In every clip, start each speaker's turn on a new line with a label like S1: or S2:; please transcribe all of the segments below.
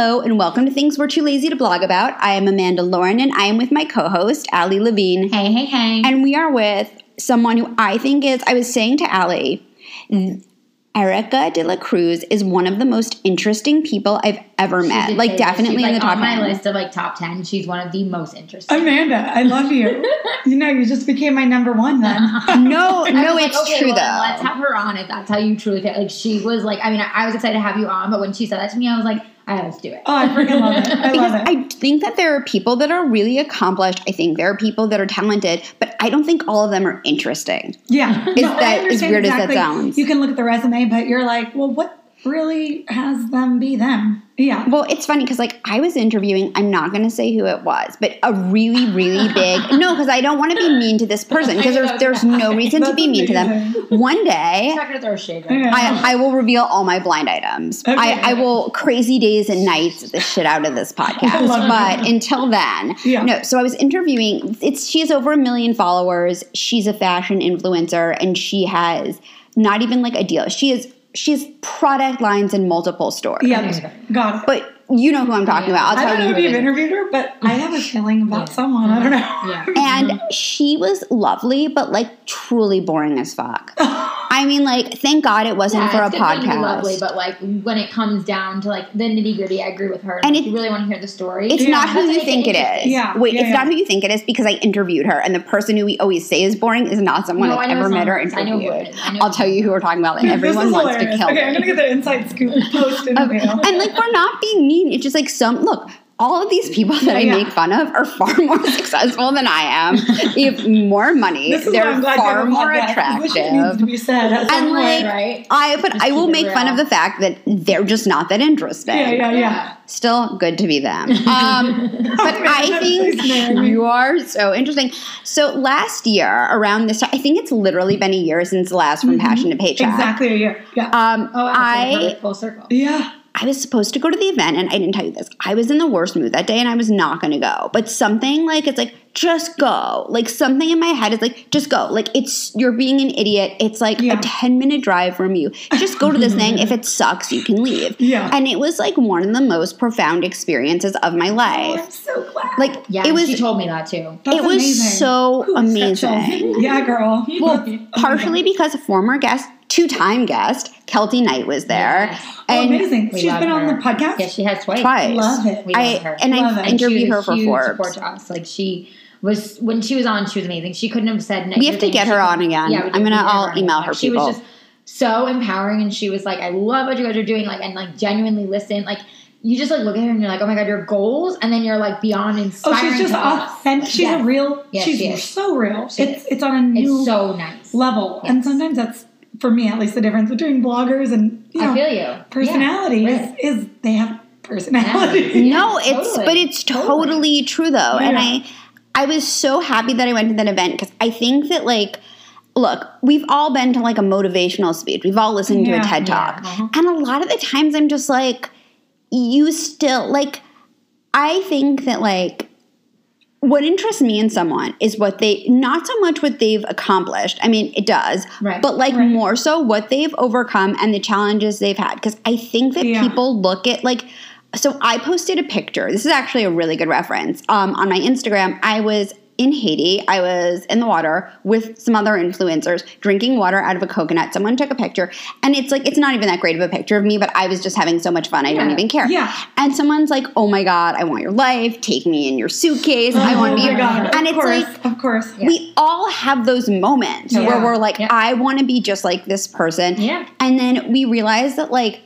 S1: Hello, and welcome to Things We're Too Lazy to Blog About. I am Amanda Lauren, and I am with my co host, Ali Levine.
S2: Hey, hey, hey.
S1: And we are with someone who I think is, I was saying to Ali, Erica de la Cruz is one of the most interesting people I've ever
S2: She
S1: met.
S2: did
S1: Like, definitely
S2: She's,
S1: in the top
S2: on my
S1: 10.
S2: list of like top ten. She's one of the most interesting.
S3: Amanda, I love you. you know, you just became my number one then.
S1: No, no,
S2: was
S1: it's
S2: like, okay,
S1: true
S2: well,
S1: though.
S2: Let's have her on if that's how you truly feel. Like she was like, I mean, I, I was excited to have you on, but when she said that to me, I was like, right, let's do it.
S3: Oh, I freaking love it. I love it.
S1: I think that there are people that are really accomplished. I think there are people that are talented, but I don't think all of them are interesting.
S3: yeah.
S1: Is
S3: No,
S1: that- as weird as that sounds.
S3: You can look at the resume, but you're like, well, what really has them be them? Yeah.
S1: Well, it's funny because like I was interviewing, I'm not going to say who it was, but a really, really big no, because I don't want to be mean to this person because there's there's no reason to be mean to them. One day,
S2: She's not gonna throw shade. Right?
S3: Yeah.
S1: I, I will reveal all my blind items.
S3: Okay.
S1: I, I will crazy days and nights the shit out of this podcast.
S3: love
S1: but until then,
S3: Yeah.
S1: no. So I was interviewing. It's she has over a million followers. She's a fashion influencer, and she has not even like a deal. She is she has product lines in multiple stores.
S3: Yeah. Got it.
S1: But you know who I'm talking
S2: Yeah.
S1: about. I'll
S3: I
S1: tell
S3: don't know
S1: you.
S3: if you've interviewed her, but I have a feeling about someone. I don't know.
S2: Yeah.
S1: And she was lovely, but like truly boring as fuck. I mean, like, thank God it wasn't
S2: Yeah,
S1: for a
S2: it's good to be
S1: podcast.
S2: Lovely, but like when it comes down to like the nitty gritty, I agree with her.
S1: And
S2: And if you really want to hear the story,
S1: It's
S3: Yeah,
S1: not who you think it
S2: it
S1: is.
S3: Yeah,
S1: Wait,
S3: yeah,
S1: it's
S3: yeah.
S1: not who you think it is because I interviewed her, and the person who we always say is boring is not someone
S2: No,
S1: I've
S2: I
S1: ever met or
S2: her. I know who it
S1: interviewed.
S2: is. I know
S1: I'll tell you who we're talking about, and
S3: This
S1: everyone
S3: is
S1: wants to kill
S3: Okay, I'm gonna get the inside scoop post
S1: Okay.
S3: interview.
S1: And like, we're not being mean. It's just like some look. All of these people that I
S3: Yeah.
S1: make fun of are far more successful than I am. They have more money. They're
S3: why I'm glad you
S1: far more
S3: podcast, 'cause this shit needs
S1: attractive.
S3: to be said at some
S1: And,
S3: point.
S1: like,
S2: right?
S1: I but
S2: Just
S1: I will
S2: keep it
S1: make fun of the fact that they're just not that interesting.
S3: yeah, yeah, yeah.
S1: Still good to be them. Um, but
S3: Oh, man,
S1: I think
S3: so
S1: you are so interesting. So last year, around this time, I think it's literally been a year since the last From Passion to Paycheck.
S3: Mm-hmm. Exactly a year. Yeah.
S1: Um,
S2: Oh, wow,
S1: I
S2: we're full circle.
S3: yeah.
S1: I was supposed to go to the event and I didn't tell you this. I was in the worst mood that day and I was not going to go. But something like it's like just go. Like something in my head is like just go. Like it's you're being an idiot. It's like
S3: Yeah.
S1: a 10 minute drive from you. Just go to this thing. If it sucks, you can leave.
S3: Yeah.
S1: And it was like one of the most profound experiences of my
S3: Oh,
S1: life.
S3: I'm so glad.
S1: Like
S2: Yeah,
S1: it was
S2: she told me that too.
S3: That's
S1: it was
S3: amazing.
S1: so
S3: Ooh,
S1: amazing.
S3: special. Yeah, girl.
S1: Well, partially because a former guest, two-time guest, Keltie Knight was there.
S2: Yes.
S3: Oh,
S1: And
S3: amazing.
S2: We
S3: She's
S2: love
S3: been on the podcast.
S2: Yeah, she has twice.
S1: twice.
S3: Love it.
S2: We
S1: I
S2: love her.
S1: and
S3: Love
S1: I
S3: it.
S2: And
S1: interviewed her
S2: was a
S1: for
S2: huge
S1: Forbes.
S2: support to us. Like she was when she was on, she was amazing. She couldn't have said.
S1: We have to get
S2: things.
S1: her
S2: She
S1: on again.
S2: Yeah,
S1: I'm gonna-
S2: We get
S1: I'll
S2: on
S1: email
S2: again.
S1: her
S2: She
S1: people.
S2: was just so empowering, and she was like, "I love what you guys are doing." Like and like genuinely listen. Like you just like look at her and you're like, "Oh my god, your goals!" And then you're like beyond inspiring.
S3: Oh, she's just
S2: to us.
S3: authentic. She's
S2: Yes.
S3: a real.
S2: Yes,
S3: she's
S2: she is.
S3: so real.
S2: She
S3: it's
S2: is.
S3: it's on a new
S2: It's so nice.
S3: level, and sometimes that's for me at least the difference between bloggers and you know
S2: I feel you.
S3: personality
S2: Yeah,
S3: is
S2: right.
S3: is they have personality.
S2: Yeah.
S1: No, it's
S2: totally.
S1: but it's totally,
S2: Totally.
S1: true though. And I I was so happy that I went to that event because I think that like look, we've all been to like a motivational speech. We've all listened to a
S3: Yeah.
S1: TED
S2: Yeah,
S1: talk.
S2: uh-huh.
S1: And a lot of the times I'm just like you still like I think that like what interests me in someone is what they not so much what they've accomplished. I mean, it does,
S2: Right.
S1: but like
S3: Right.
S1: more so what they've overcome and the challenges they've had. Because I think that
S3: Yeah.
S1: people look at like. So I posted a picture. This is actually a really good reference. Um, on my Instagram, I was in Haiti. I was in the water with some other influencers drinking water out of a coconut. Someone took a picture, and it's like it's not even that great of a picture of me, but I was just having so much fun. I don't even care.
S3: Yeah.
S1: And someone's like, "Oh my god, I want your life. Take me in your suitcase. I
S3: oh
S1: want to be your."
S3: god!
S1: And
S3: of
S1: it's
S3: course,
S1: like
S3: of course.
S2: Yeah.
S1: we all have those moments
S3: Yeah.
S1: where we're like,
S2: Yeah.
S1: "I want to be just like this person."
S2: Yeah.
S1: And then we realize that like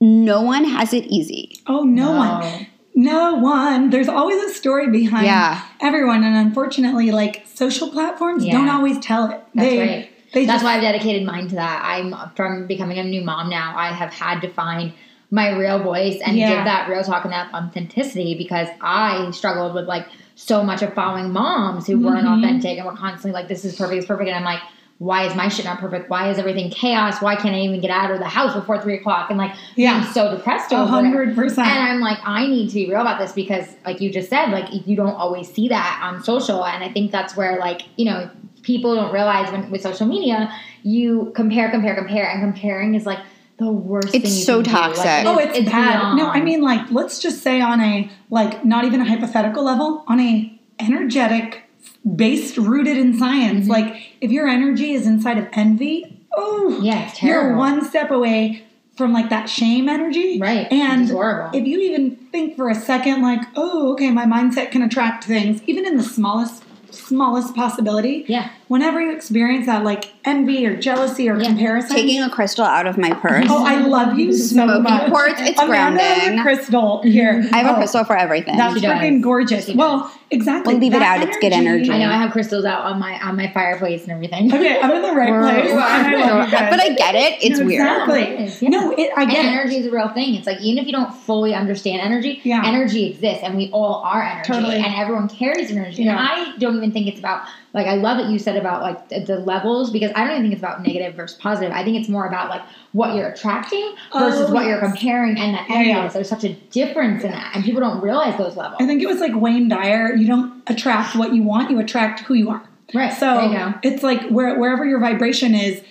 S1: no one has it easy.
S3: Oh, no, one. No one. There's always a story behind
S1: Yeah.
S3: everyone, and unfortunately, like social platforms
S2: Yeah.
S3: don't always tell it.
S2: That's
S3: they,
S2: right.
S3: They
S2: That's
S3: just,
S2: why I've dedicated mine to that. I'm from becoming a new mom now. I have had to find my real voice and
S3: Yeah.
S2: give that real talk and that authenticity because I struggled with like so much of following moms who weren't
S3: Mhm.
S2: authentic and were constantly like, "This is perfect, it's perfect," and I'm like. Why is my shit not perfect? Why is everything chaos? Why can't I even get out of the house before three o'clock? And like,
S3: Yeah.
S2: I'm so depressed
S3: a hundred percent.
S2: And I'm like, I need to be real about this because, like you just said, like you don't always see that on social, and I think that's where, like, you know, people don't realize when with social media, you compare, compare, compare, and comparing is like the worst.
S1: It's
S2: thing you
S1: so
S2: can do. Like,
S1: toxic.
S2: it
S3: Oh,
S2: is-
S3: it's, bad.
S2: beyond.
S3: No, I mean like let's just say on a like not even a hypothetical level, on a energetic based rooted in science.
S2: Mm-hmm.
S3: Like if your energy is inside of envy, oh
S2: Yeah, it's
S3: you're one step away from like that shame energy.
S2: Right,
S3: And
S2: which horrible.
S3: if you even think for a second like, oh, okay, my mindset can attract things, even in the smallest smallest possibility.
S2: Yeah.
S3: Whenever you experience that like envy or jealousy or
S2: Yeah.
S3: comparison.
S1: Taking a crystal out of my purse.
S3: Oh, I love you so
S1: Smoking
S3: much.
S1: quartz, it's
S3: Amanda has
S1: grounding.
S3: a crystal here.
S1: I have a
S3: Oh,
S1: crystal for everything.
S3: That's
S2: She
S3: freaking gorgeous.
S2: She does.
S3: Well, exactly.
S1: Well, leave it
S3: That
S1: out. It's good energy.
S2: I know I have crystals out on my on my fireplace and everything.
S3: Okay, I'm in the right place.
S2: You.
S3: I love you guys.
S1: but I get it. It's
S3: No,
S1: weird.
S3: Exactly.
S2: It is, yeah.
S3: No, it, I
S2: And
S3: get it.
S2: energy is a real thing. It's like even if you don't fully understand energy,
S3: Yeah.
S2: energy exists, and we all are energy,
S3: Totally.
S2: and everyone carries energy.
S3: Yeah.
S2: And I don't even think it's about like I love what you said about like the, the levels because I don't even think it's about negative versus positive. I think it's more about like what you're attracting versus
S3: Oh,
S2: what you're comparing, and that
S3: Yeah, yeah.
S2: There's such a difference in that, and people don't realize those levels.
S3: I think it was like Wayne Dyer. You don't attract what you want; you attract who you are.
S2: right.
S3: So
S2: there you go.
S3: it's like where, wherever your vibration is,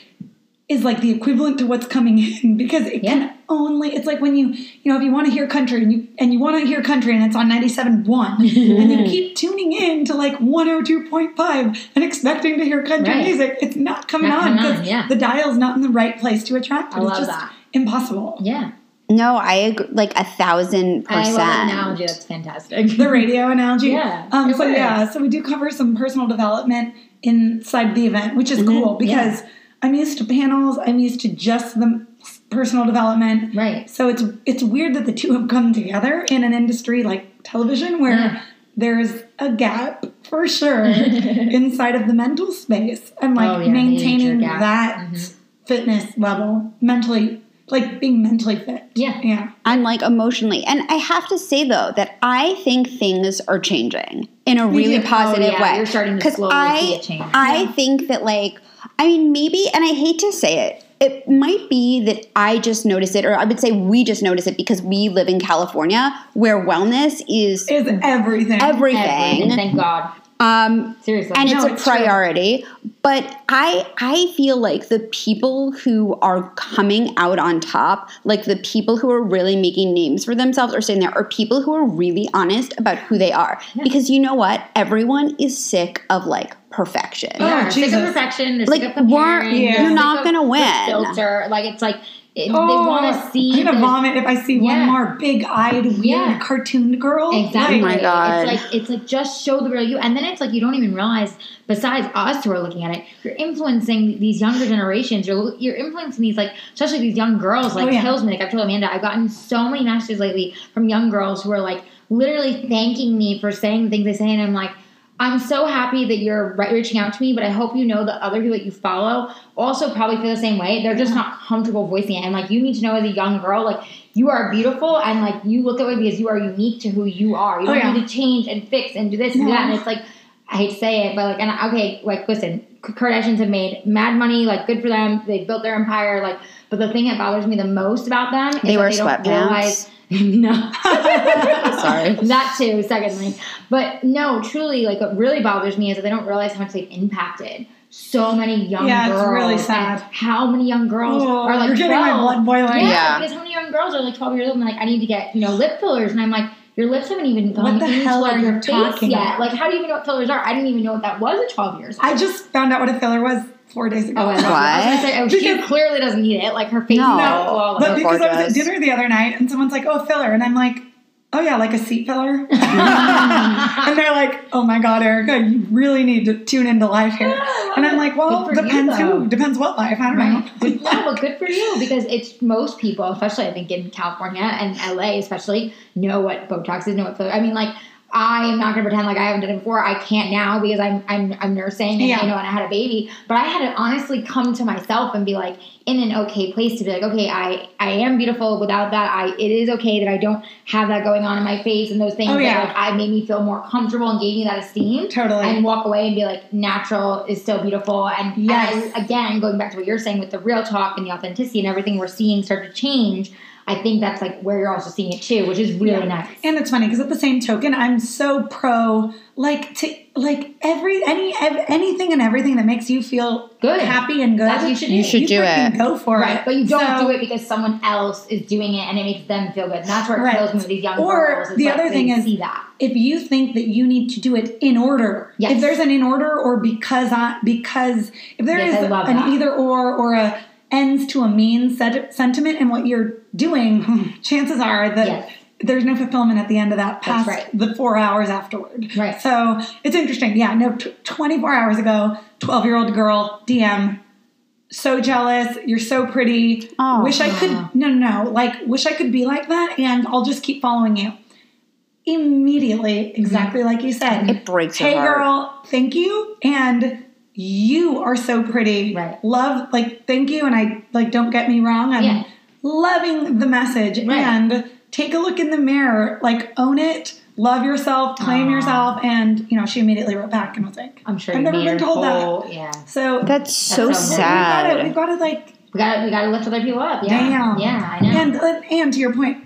S3: is like the equivalent to what's coming in because it
S2: Yeah.
S3: can only. It's like when you you know if you want to hear country and you and you want to hear country and it's on ninety seven one and you keep tuning in to like one hundred two point five and expecting to hear country
S2: Right.
S3: music, it's not coming
S2: Not
S3: on because
S2: yeah.
S3: the dial's not in the right place to attract it.
S2: I
S3: it's
S2: love
S3: just
S2: that.
S3: impossible.
S2: Yeah.
S1: No, I agree. Like a thousand percent.
S2: I love that
S1: percent.
S2: analogy. That's fantastic.
S3: the radio analogy.
S2: Yeah,
S3: Um,
S2: it
S3: so yeah, so we do cover some personal development inside the event, which is
S2: Mm-hmm.
S3: cool because I'm used to panels. I'm used to just the personal development.
S2: Right.
S3: So it's it's weird that the two have come together in an industry like television where
S2: Yeah.
S3: there's a gap for sure inside of the mental space and like
S2: Oh, yeah,
S3: maintaining
S2: major gap.
S3: that
S2: Mhm.
S3: fitness level mentally like being mentally fit.
S2: Yeah.
S3: Yeah.
S1: and like emotionally. And I have to say though that I think things are changing in a
S3: Me
S1: really
S3: too.
S1: positive
S2: Oh, yeah,
S1: way.
S2: you're starting to slowly
S1: I,
S2: see it change.
S1: I
S3: Yeah.
S1: think that like I mean maybe, and I hate to say it. It might be that I just notice it, or I would say we just notice it because we live in California, where wellness is
S3: Is everything.
S1: everything.
S2: Everything. Thank God.
S1: Um,
S2: Seriously.
S1: and
S3: No,
S1: it's a
S3: it's true.
S1: priority but i i feel like the people who are coming out on top like the people who are really making names for themselves or saying there are people who are really honest about who they are because you know what everyone is sick of like perfection
S3: Oh,
S2: Yeah, sick of perfection.
S1: Like,
S2: sick of
S1: we're-
S2: comparing.
S3: Yeah. you're
S2: sick
S1: not
S2: of
S1: gonna win.
S2: Filter. Like it's like it,
S3: Oh,
S2: they want to see.
S3: I'm gonna
S2: this-
S3: vomit if I see
S2: Yeah.
S3: one more big-eyed, weird,
S2: Yeah.
S3: cartoon girl.
S2: Exactly.
S1: Oh my God.
S2: It's like it's like just show the real you, and then it's like you don't even realize. Besides us who are looking at it, you're influencing these younger generations. You're you're influencing these like especially these young girls. Like
S3: Oh, yeah.
S2: kills me. Like I've told Amanda, I've gotten so many messages lately from young girls who are like literally thanking me for saying the things they say, and I'm like. I'm so happy that you're reaching out to me, but I hope you know that other people that you follow also probably feel the same way. They're just not comfortable voicing it. And like, you need to know as a young girl, like, you are beautiful and like, you look that way because you are unique to who you are. You
S3: Oh,
S2: don't
S3: yeah.
S2: need to change and fix and do this and do that. And it's like, I hate to say it, but like, and okay, like, listen, Kardashians have made mad money, like, good for them. They built their empire, like, but the thing that bothers me the most about them is
S1: They
S2: that
S1: wear
S2: they don't
S1: sweatpants.
S2: realize. no.
S1: Sorry.
S2: That too, secondly. But no, truly, like what really bothers me is that they don't realize how much they've impacted so many young girls.
S3: Yeah, it's
S2: girls.
S3: really
S2: and
S3: sad.
S2: How many young girls
S3: Oh,
S2: are like
S3: you're getting
S2: 12.
S3: my blood boiling.
S2: Yeah,
S1: Yeah.
S2: because how many young girls are like 12 years old and like, I need to get, you know, lip fillers. And I'm like, your lips haven't even gone
S3: What the hell are you talking
S2: yet.
S3: about?
S2: Like, how do you even know what fillers are? I didn't even know what that was at 12 years old.
S3: I just found out what a filler was four days ago.
S2: Oh, I. I was say, oh, she clearly doesn't need it. Like her face
S1: No.
S2: is
S3: No,
S2: flawless.
S3: but because I was at dinner the other night and someone's like, "Oh, filler," and I'm like, "Oh yeah, like a seat filler," and they're like, "Oh my god, Erica, you really need to tune into life here." And I'm like, "Well,
S2: you,
S3: depends
S2: though.
S3: who, depends what life. I don't
S2: Right.
S3: know."
S2: Good, no, but good for you because it's most people, especially I think in California and LA, especially, know what Botox is, know what filler. I mean, like I am not going to pretend like I haven't done it before. I can't now because I'm I'm, I'm nursing and
S3: Yeah.
S2: you know, and I had a baby. But I had to honestly come to myself and be like in an okay place to be like, okay, I I am beautiful. Without that, I it is okay that I don't have that going on in my face and those things.
S3: Oh, yeah.
S2: that, like, I made me feel more comfortable and gave me that esteem
S3: Totally.
S2: and walk away and be like natural is still beautiful and,
S3: Yes.
S2: and again going back to what you're saying with the real talk and the authenticity and everything we're seeing start to change I think that's like where you're also seeing it too, which is really
S3: Yeah.
S2: nice.
S3: And it's funny because at the same token, I'm so pro like to like every any ev- anything and everything that makes you feel
S2: Good.
S3: happy and good.
S2: That's what you should do.
S1: You should do it.
S3: Go for
S2: Right,
S3: it.
S2: but you don't
S3: So-
S2: do it because someone else is doing it and it makes them feel good. And that's where it
S3: Right.
S2: kills me with these young
S3: Or
S2: girls. is
S3: the
S2: like
S3: other thing is-
S2: see that.
S3: if you think that you need to do it in order,
S2: Yes.
S3: if there's an in order or because I because if there is
S2: Yes, I love
S3: an
S2: that.
S3: either or or a ends to a means set, sentiment and what you're doing, chances are that
S2: Yes.
S3: there's no fulfillment at the end of that past
S2: right.
S3: the four hours afterward.
S2: Right.
S3: So it's interesting. Yeah. No. T- 24 hours ago, 12 year old girl DM. So jealous. You're so pretty.
S1: Aw.
S3: Wish I could. No, no, no. Like, wish I could be like that, and I'll just keep following you immediately, exactly mm-hmm. like you said.
S1: It breaks your
S3: Hey,
S1: heart.
S3: girl, thank you, and you are so pretty.
S2: Right.
S3: Love, like, thank you, and I like. Don't get me wrong. I'm
S2: Yeah.
S3: loving the message,
S2: Right.
S3: and take a look in the mirror. Like, own it. Love yourself, claim
S2: Aw.
S3: yourself, and you know she immediately wrote back and was like,
S2: I'm sure
S3: I've never been
S2: her
S3: told that.
S2: Yeah.
S3: "So
S1: That's so
S2: That's so
S3: we've got to,
S1: sad.
S3: we've got to like
S2: We gotta we gotta lift other people up. Yeah.
S3: Damn.
S2: Yeah, I know.
S3: And and to your point,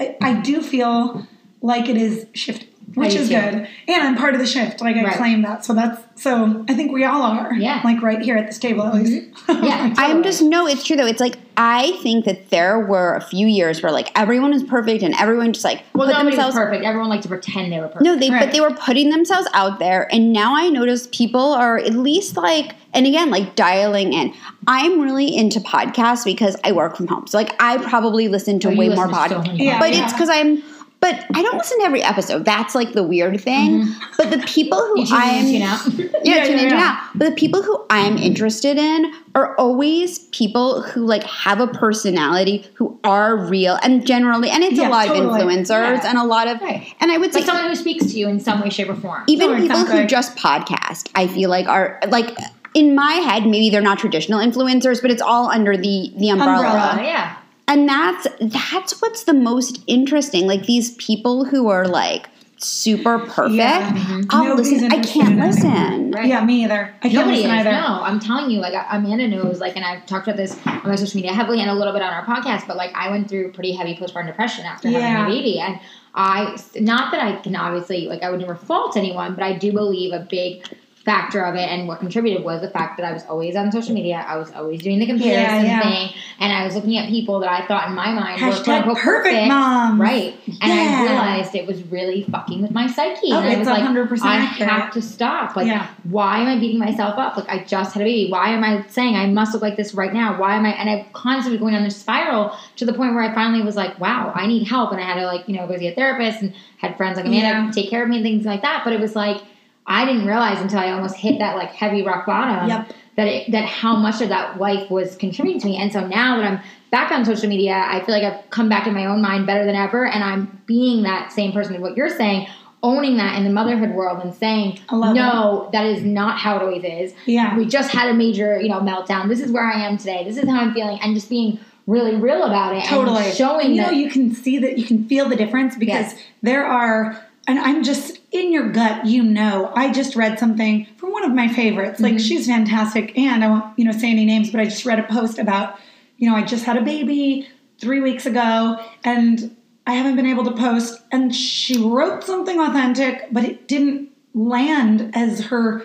S3: I, I do feel like it is shifting, which is
S2: too.
S3: good. And I'm part of the shift. Like I
S2: Right.
S3: claim that. So that's so I think we all are.
S2: Yeah.
S3: Like right here at this table at least. Mm-hmm.
S2: Yeah.
S1: I'm just no, it's true though. It's like I think that there were a few years where like everyone was perfect and everyone just like
S2: Well,
S1: put themselves
S2: perfect. Everyone liked to pretend they were perfect.
S1: No, they
S3: Right.
S1: but they were putting themselves out there, and now I notice people are at least like, and again, like dialing in. I'm really into podcasts because I work from home, so like I probably listen to
S2: Oh,
S1: way
S2: listen
S1: more
S2: so
S1: podcasts,
S2: many
S3: Yeah,
S1: but
S3: yeah.
S1: it's because I'm. But I don't listen to every episode. That's like the weird thing. Mm-hmm. But the people who
S2: You tune in
S1: I'm
S2: and tune out.
S1: yeah,
S3: Yeah,
S1: tune in, tune
S3: yeah.
S1: out. But the people who I'm interested in are always people who like have a personality, who are real, and generally, and it's
S3: Yeah,
S1: a lot
S3: totally.
S1: of influencers
S2: Yeah.
S1: and a lot of,
S2: Right.
S1: and I would say
S2: like someone who speaks to you in some way, shape, or form.
S1: even people who just podcast, I feel like are like in my head, maybe they're not traditional influencers, but it's all under the the umbrella.
S3: Umbrella.
S2: Yeah.
S1: And that's that's what's the most interesting. Like these people who are like super perfect.
S3: Yeah.
S1: I'll
S3: Nobody's
S1: listen. I can't listen.
S2: Mm-hmm. Right.
S3: Yeah, me either. I can't
S2: Nobody is.
S3: listen either.
S2: No, I'm telling you, like Amanda knows, like, and I've talked about this on my social media heavily and a little bit on our podcast, but like I went through pretty heavy postpartum depression after
S3: Yeah.
S2: having a baby, and I, not that I can obviously, like, I would never fault anyone, but I do believe a big factor of it and what contributed was the fact that I was always on social media. I was always doing the comparison
S3: yeah.
S2: thing, and I was looking at people that I thought in my mind were quote
S3: Hashtag
S2: unquote
S3: perfect moms.
S2: Right. And
S3: Yeah.
S2: I realized it was really fucking with my psyche.
S3: Oh,
S2: and I was like,
S3: 100%
S2: I
S3: accurate.
S2: have to stop. Like,
S3: Yeah.
S2: why am I beating myself up? Like, I just had a baby. Why am I saying I must look like this right now? Why am I? And I'm constantly going on this spiral to the point where I finally was like, wow, I need help. And I had to, like, you know, go see a therapist and had friends like Amanda
S3: Yeah.
S2: take care of me and things like that. But it was like, I didn't realize until I almost hit that, like, heavy rock bottom
S3: Yep.
S2: that it, that how much of that life was contributing to me. And so now that I'm back on social media, I feel like I've come back in my own mind better than ever, and I'm being that same person. As what you're saying, owning that in the motherhood world, and saying, no, that is not how it always is.
S3: Yeah.
S2: We just had a major, you know, meltdown. This is where I am today. This is how I'm feeling, and just being really real about it.
S3: Totally.
S2: and showing
S3: And you
S2: that.
S3: know, you can see that you can feel the difference because
S2: Yes.
S3: there are, and I'm just in your gut, you know. I just read something from one of my favorites. Like
S2: Mm-hmm.
S3: she's fantastic, and I won't, you know, say any names, but I just read a post about, you know, I just had a baby three weeks ago, and I haven't been able to post. And she wrote something authentic, but it didn't land as her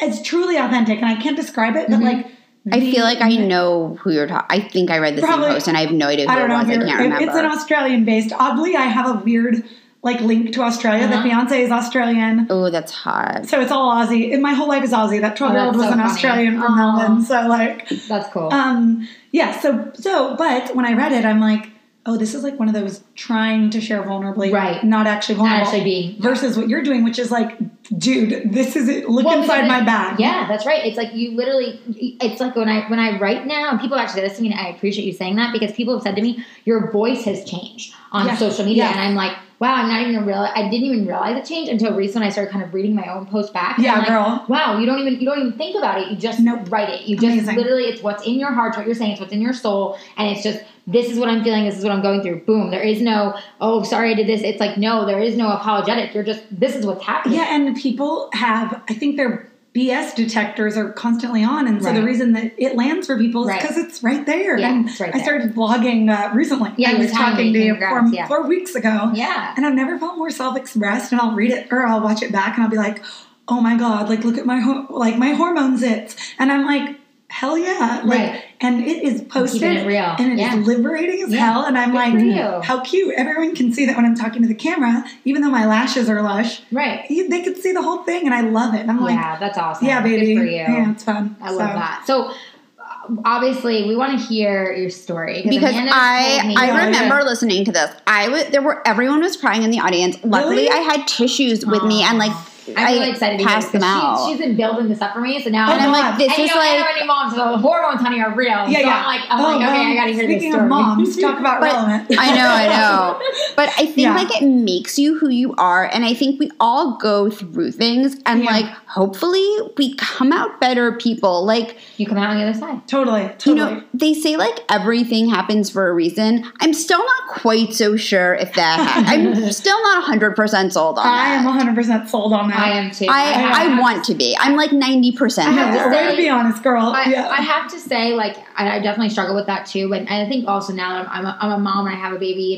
S3: as truly authentic, and I can't describe it, but
S2: Mm-hmm.
S3: like.
S1: I feel like I know who you're talking. I think I read the
S3: Probably-
S1: same post, and I have no idea who it was. I can't remember.
S3: it's an Australian based. Oddly, I have a weird like link to Australia.
S2: Uh-huh.
S3: The fiance is Australian,
S1: oh, that's hot.
S3: so it's all Aussie. And my whole life is Aussie. That twelve year old
S2: Oh,
S3: was
S2: that's
S3: an
S2: so funny.
S3: Australian from
S2: Aw.
S3: Melbourne. So like,
S2: That's cool.
S3: um, yeah. So so, but when I read it, I'm like, oh, this is like one of those trying to share vulnerably,
S2: Right.
S3: Not actually
S2: Not
S3: vulnerable,
S2: actually being-
S3: versus what you're doing, which is like, dude, this is it. Look
S2: Well,
S3: inside
S2: because
S3: my bag.
S2: Yeah, that's right. It's like you literally. It's like when I when I write now, and people actually say this to me, and I appreciate you saying that because people have said to me, your voice has changed on
S3: Yeah.
S2: social media,
S3: Yeah.
S2: and I'm like, wow, I'm not even real. I didn't even realize it changed until recently. I started kind of reading my own post back.
S3: Yeah,
S2: like,
S3: girl.
S2: Wow, you don't even you don't even think about it. You just
S3: Nope.
S2: write it. You just
S3: Amazing.
S2: literally, it's what's in your heart, it's what you're saying, it's what's in your soul, and it's just this is what I'm feeling. This is what I'm going through. Boom. There is no oh sorry I did this. It's like no, there is no apologetic. You're just this is what's happening.
S3: Yeah, and people have, I think they're BS detectors are constantly on, and so the reason that it lands for people is
S2: Right.
S3: because it's right there.
S2: Yeah,
S3: and
S2: it's right
S3: I started blogging uh, recently.
S2: Yeah,
S3: I was talking to you four,
S2: yeah.
S3: four weeks ago,
S2: Yeah.
S3: and I've never felt more self-expressed. And I'll read it or I'll watch it back, and I'll be like, "Oh my god! Like, look at my ho- like my hormone zits," and I'm like. Hell yeah! Like,
S2: Right.
S3: and it is posted,
S2: it real.
S3: and it is
S2: Yeah.
S3: liberating as
S2: Yeah.
S3: hell. And I'm
S2: Good
S3: like, how cute! Everyone can see that when I'm talking to the camera, even though my lashes are lush,
S2: Right.
S3: you- they could see the whole thing, and I love it. I'm like,
S2: yeah, that's awesome.
S3: yeah, baby,
S2: Good for you.
S3: yeah, it's fun.
S2: I love that. So uh, obviously, we want to hear your story
S1: because
S2: Amanda
S1: I
S2: me-
S1: I remember
S3: yeah.
S1: listening to this. I was there were everyone was crying in the audience. Luckily,
S3: Really?
S1: I had tissues with me and like
S2: I'm really excited to hear
S1: passed
S2: this,
S1: them
S2: 'cause
S1: out.
S2: She, she's been building this up for me, so now oh
S3: And I'm
S1: like,
S2: and
S1: this
S2: you
S1: is
S2: know, I
S1: like-
S2: don't have any moms, so the hormones, honey, are real.
S3: Yeah,
S2: so
S3: yeah.
S2: I'm like, I'm
S3: oh,
S2: like, okay,
S3: well,
S2: I gotta hear
S3: speaking
S2: this story.
S3: of moms, talk about
S1: But
S3: relevant.
S1: I know, I know. But I think
S3: Yeah.
S1: like it makes you who you are. And I think we all go through things and
S3: Yeah.
S1: like hopefully we come out better people. Like,
S2: you come out on the other side.
S3: Totally, totally.
S1: you
S3: totally.
S1: know, they say like everything happens for a reason. I'm still not quite so sure if that happened. I'm still not 100% sold on
S3: I am
S1: that.
S3: 100% sold on that.
S2: I am too.
S1: I,
S2: have-
S1: I want to be. I'm like 90%
S2: I have
S3: No,
S2: to
S1: there.
S3: gonna
S2: say-
S3: be honest, girl.
S2: I,
S3: yeah.
S2: I have to say, like, I, I definitely struggle with that too. But I think also now that I'm, I'm, a, I'm a mom and I have a baby,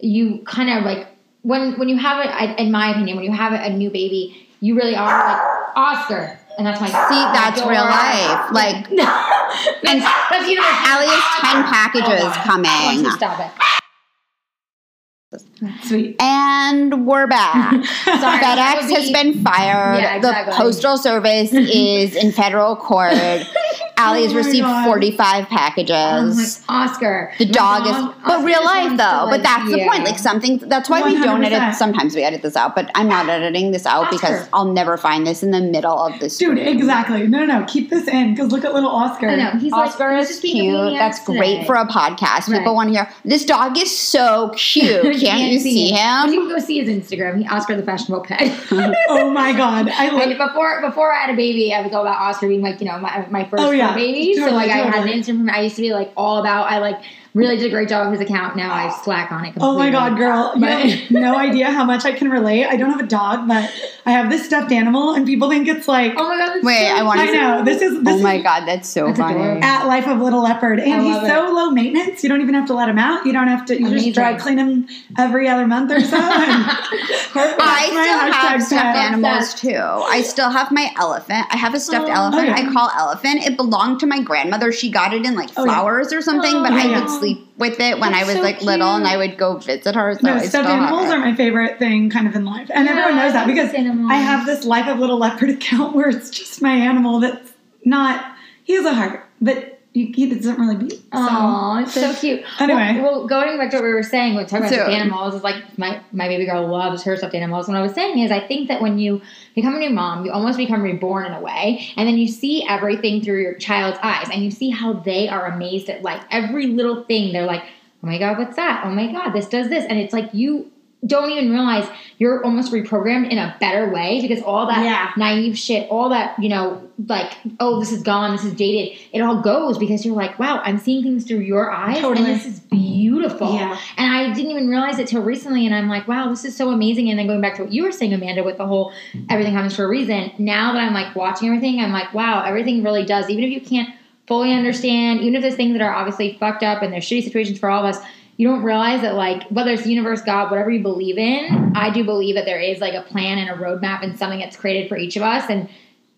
S2: and you kind of like when when you have it, in my opinion, when you have a new baby, you really are like Oscar, and that's my
S1: See, that's real life. Like,
S2: and that's you know,
S1: Ali has 10 packages
S2: Why
S1: coming.
S2: stop it?
S3: Sweet.
S1: And we're back.
S2: Sorry,
S1: FedEx
S2: would
S1: has been fired.
S2: Yeah, exactly.
S1: The Postal Service is in federal court. Ali has
S3: Oh
S1: received
S3: God.
S1: 45
S2: Oh
S1: packages.
S2: my- Oscar.
S1: the
S2: My
S1: dog is,
S2: mom-
S1: but
S2: Oscar
S1: real life though.
S2: to,
S1: but
S2: like,
S1: that's the point. Like something. That's why we don't edit. Sometimes we edit this out, but I'm not editing this out because I'll never find this in the middle of this.
S3: Dude,
S1: screen.
S3: exactly. No, no, no. Keep this in because look at little Oscar.
S2: I know he's
S1: Oscar
S2: like,
S1: is
S2: just
S1: cute.
S2: maniac
S1: That's great for a podcast.
S2: Right.
S1: People want to hear this dog is so cute. Can't, you see
S2: But
S1: him?
S2: You can go see his Instagram. He Oscar the fashionable pet.
S3: Oh my God. I
S2: And
S3: love
S2: before before I had a baby, I was all about Oscar being like you know my, my oh, first
S3: Oh, yeah.
S2: Baby. so
S3: Totally,
S2: like I had an Instagram. I used to be like all about. I like really did a great job of his account. Now I oh slack on it.
S3: Oh my God, girl. You
S2: But-
S3: have no idea how much I can relate. I don't have a dog, but I have this stuffed animal, and people think it's like,
S2: Oh my god. that's
S1: Wait,
S2: so
S1: I wanna
S3: I know. This is this
S1: Oh my
S3: is
S1: god, that's so
S2: That's
S1: funny.
S2: adorable.
S3: at Life of Little Leopard. And he's
S2: love
S3: so low maintenance, you don't even have to let him out. You don't have to, you
S2: Amazing.
S3: just dry clean him every other month or so.
S1: I still have stuffed
S3: pet.
S1: animals too. I still have my elephant. I have a stuffed
S3: Oh,
S1: elephant.
S3: Oh, yeah.
S1: I call elephant. It belonged to my grandmother. She got it in like
S3: Oh, yeah.
S1: flowers or something, oh, but
S2: Oh,
S1: I
S3: yeah.
S1: would sleep with it when I was
S3: so
S1: like little, and. I would go visit her. So
S3: No,
S1: I
S3: stuffed animals are my favorite thing kind of in life. And
S2: Yeah,
S3: everyone knows that because
S2: animals.
S3: I have this Life of Little Leopard account where it's just my animal that's not, he has a heart, but he doesn't really. So.
S2: Oh, it's so cute.
S3: Anyway.
S2: well, well, going back to what we were saying, when talking about
S1: So-
S2: stuffed animals, is like my my baby girl loves her stuffed animals. What I was saying is, I think that when you become a new mom, you almost become reborn in a way, and then you see everything through your child's eyes, and you see how they are amazed at like every little thing. They're like, "Oh my god, what's that? Oh my god, this does this," and it's like you don't even realize you're almost reprogrammed in a better way because all that
S3: Yeah.
S2: naive shit, all that, you know, like, oh, this is gone, this is dated, it all goes because you're like, wow, I'm seeing things through your eyes
S3: Totally.
S2: and this is beautiful.
S3: Yeah.
S2: And I didn't even realize it till recently and I'm like, wow, this is so amazing. And then going back to what you were saying, Amanda, with the whole everything happens for a reason, now that I'm like watching everything, I'm like, wow, everything really does. Even if you can't fully understand, even if there's things that are obviously fucked up and there's shitty situations for all of us, you don't realize that like whether it's the universe, God, whatever you believe in, I do believe that there is like a plan and a roadmap and something that's created for each of us. And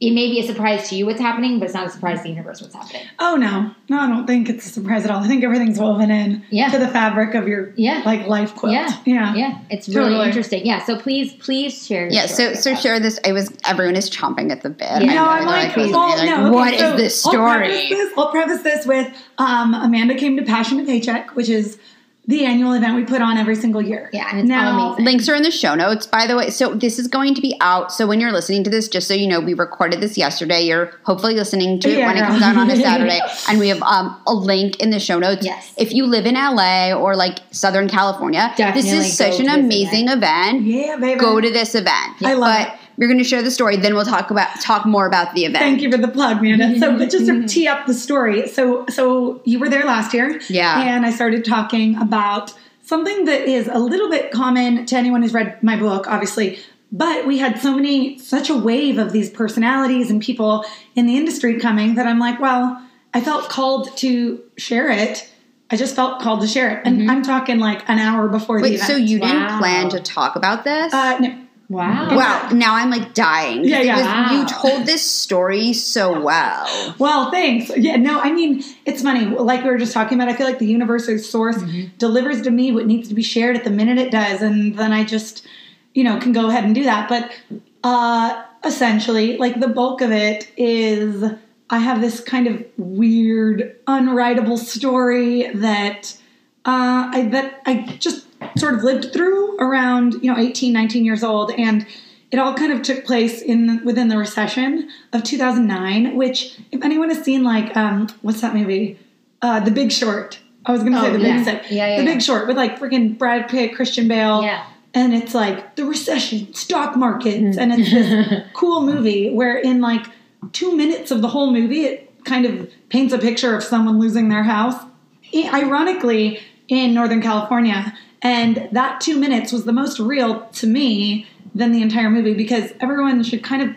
S2: it may be a surprise to you what's happening, but it's not a surprise to the universe what's happening.
S3: Oh no, no, I don't think it's a surprise at all. I think everything's woven in
S2: Yeah.
S3: to the fabric of your
S2: Yeah.
S3: like life quilt.
S2: Yeah.
S3: yeah.
S2: Yeah, it's really
S3: Totally.
S2: interesting. Yeah, so please, please share.
S1: Yeah, so so
S2: us.
S1: share this. I was everyone is chomping at the bit.
S2: Yeah.
S3: No, I'm
S1: they're
S3: like,
S1: listening,
S3: well,
S1: like,
S3: no.
S1: what
S3: okay,
S1: is
S3: so
S1: this
S3: I'll preface
S1: story?
S3: this, I'll preface this with um, Amanda came to Passion to Paycheck, which is the annual event we put on every single year.
S2: Yeah, and it's
S3: now,
S2: amazing.
S1: Links are in the show notes, by the way. So this is going to be out. So when you're listening to this, just so you know, we recorded this yesterday. You're hopefully listening to it
S3: Yeah,
S1: when it comes out on a Saturday, and we have um, a link in the show notes.
S2: Yes.
S1: If you live in LA or like Southern California,
S2: Definitely
S1: this is such an amazing event.
S3: Yeah, baby.
S1: Go to this event.
S3: I love
S1: but
S3: it.
S1: You're going to share the story. Then we'll talk about talk more about the event.
S3: Thank you for the plug, Amanda. So, but just to mm-hmm. tee up the story, so so you were there last year,
S1: Yeah.
S3: and I started talking about something that is a little bit common to anyone who's read my book, obviously, but we had so many, such a wave of these personalities and people in the industry coming that I'm like, well, I felt called to share it. I just felt called to share it. And mm-hmm. I'm talking like an hour before the event.
S1: so you didn't
S2: Wow.
S1: plan to talk about this?
S3: uh, no,
S2: Wow.
S1: wow, now I'm like dying.
S3: Yeah, yeah.
S1: was-
S2: Wow.
S1: You told this story so well.
S3: Well, thanks. Yeah, no, I mean, it's funny. Like we were just talking about, I feel like the universal source delivers to me what needs to be shared at the minute it does. And then I just, you know, can go ahead and do that. But uh, essentially, like the bulk of it is I have this kind of weird, unwritable story that uh, I that I just sort of lived through around you know 18 19 years old and it all kind of took place in within the recession of 2009 which if anyone has seen like um what's that movie uh the big short i was gonna say
S2: Oh,
S3: the
S2: yeah.
S3: big Sick.
S2: Yeah, yeah,
S3: the big short with like freaking brad pitt christian bale
S2: Yeah.
S3: and it's like the recession stock markets and it's this cool movie where in like two minutes of the whole movie it kind of paints a picture of someone losing their house ironically in northern california and that two minutes was the most real to me than the entire movie because everyone should kind of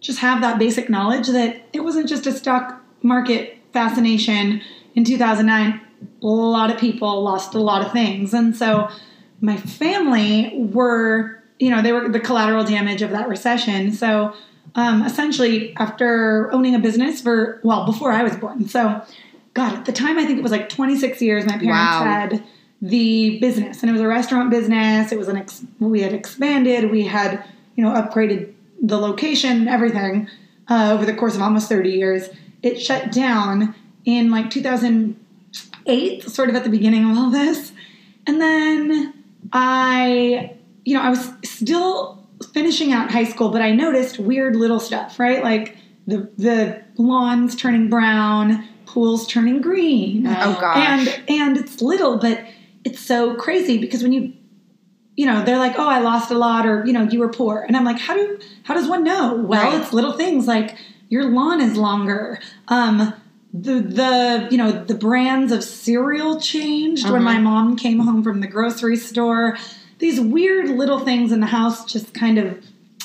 S3: just have that basic knowledge that it wasn't just a stock market fascination in 2009 a lot of people lost a lot of things. And so my family were you know they were the collateral damage of that recession. So um, essentially after owning a business for well before i was born. So god at the time i think it was like 26 years my parents
S1: Wow.
S3: had the business. And it was a restaurant business. It was an ex- we had expanded. We had you know upgraded the location everything uh, over the course of almost 30 years. It shut down in like 2008 sort of at the beginning of all this. And then i you know i was still finishing out high school but i noticed weird little stuff right? Like the the lawns turning brown pools turning green.
S1: Oh gosh.
S3: and and it's little but it's so crazy because when you you know they're like oh i lost a lot or you know you were poor and i'm like how do how does one know well
S1: Right.
S3: it's little things like your lawn is longer um the the you know the brands of cereal changed when
S2: Uh-huh.
S3: my mom came home from the grocery store these weird little things in the house just kind of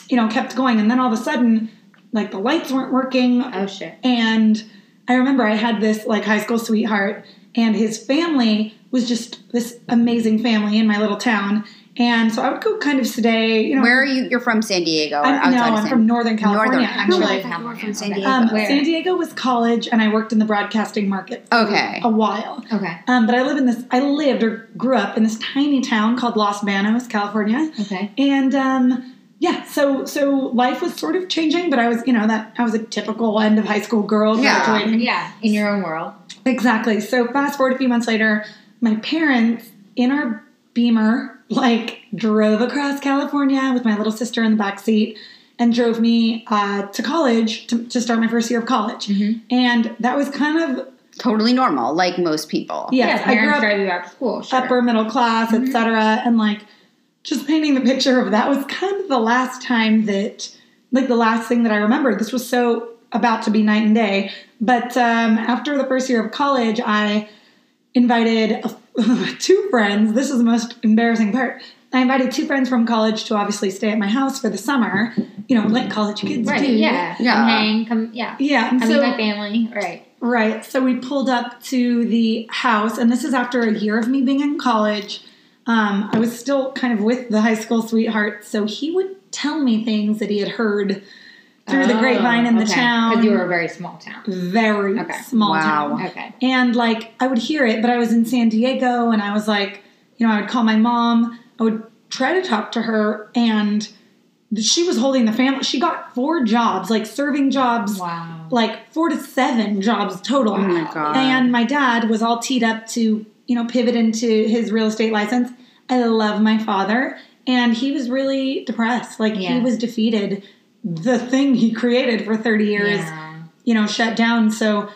S3: you know kept going and then all of a sudden like the lights weren't working
S2: Oh shit.
S3: and I remember I had this like high school sweetheart, and his family was just this amazing family in my little town. And so I would go kind of stay, you know.
S1: Where are you? You're from San Diego or
S3: I'm, no,
S1: outside of
S3: I'm
S1: San
S3: from Northern California,
S1: Northern.
S3: actually.
S1: No, I thought you were from San Diego.
S3: Um,
S2: Where?
S3: San Diego was college, and I worked in the broadcasting market for
S1: Okay.
S3: a while.
S2: Okay.
S3: Um, but I live in this. I lived or grew up in this tiny town called Los Banos, California.
S2: Okay.
S3: And um, yeah, so so life was sort of changing, but I was, you know, that I was a typical end of high school girl
S1: Yeah.
S3: graduating.
S2: Yeah. In your own world.
S3: Exactly. So fast forward a few months later, my parents in our Beamer like drove across California with my little sister in the back seat and drove me uh, to college to, to start my first year of college.
S2: Mhm.
S3: And that was kind of
S1: Totally normal, like most people.
S3: yes,
S2: yeah.
S3: I grew up
S2: drive you out to school. Sure.
S3: upper middle class,
S2: Mhm.
S3: etc. And like just painting the picture of that was kind of the last time that like the last thing that I remembered. This was so about to be night and day. But um, after the first year of college, I invited a, two friends. This is the most embarrassing part. I invited two friends from college to obviously stay at my house for the summer. You know, like college kids
S2: Right.
S3: do.
S2: Yeah.
S1: Yeah.
S2: Come hang. Come. Yeah.
S3: Yeah. and
S2: I
S3: so-
S2: mean, my family. Right.
S3: Right. So we pulled up to the house, and this is after a year of me being in college. Um, I was still kind of with the high school sweetheart, so he would tell me things that he had heard through the grapevine in the oh, town.
S2: Because Oh, you were a very small town.
S3: very
S2: Okay.
S3: small
S1: Wow.
S3: town.
S2: Okay.
S3: And like I would hear it, but I was in San Diego and I was like, you know, I would call my mom, I would try to talk to her and she was holding the family. She got four jobs, like serving jobs,
S2: Wow.
S3: like four to seven jobs total.
S1: Oh my god.
S3: And my dad was all teed up to, you know, pivot into his real estate license. I love my father. And he was really depressed. Like
S2: Yeah.
S3: he was defeated. The thing he created for 30 years,
S2: Yeah.
S3: you know, shut down. So,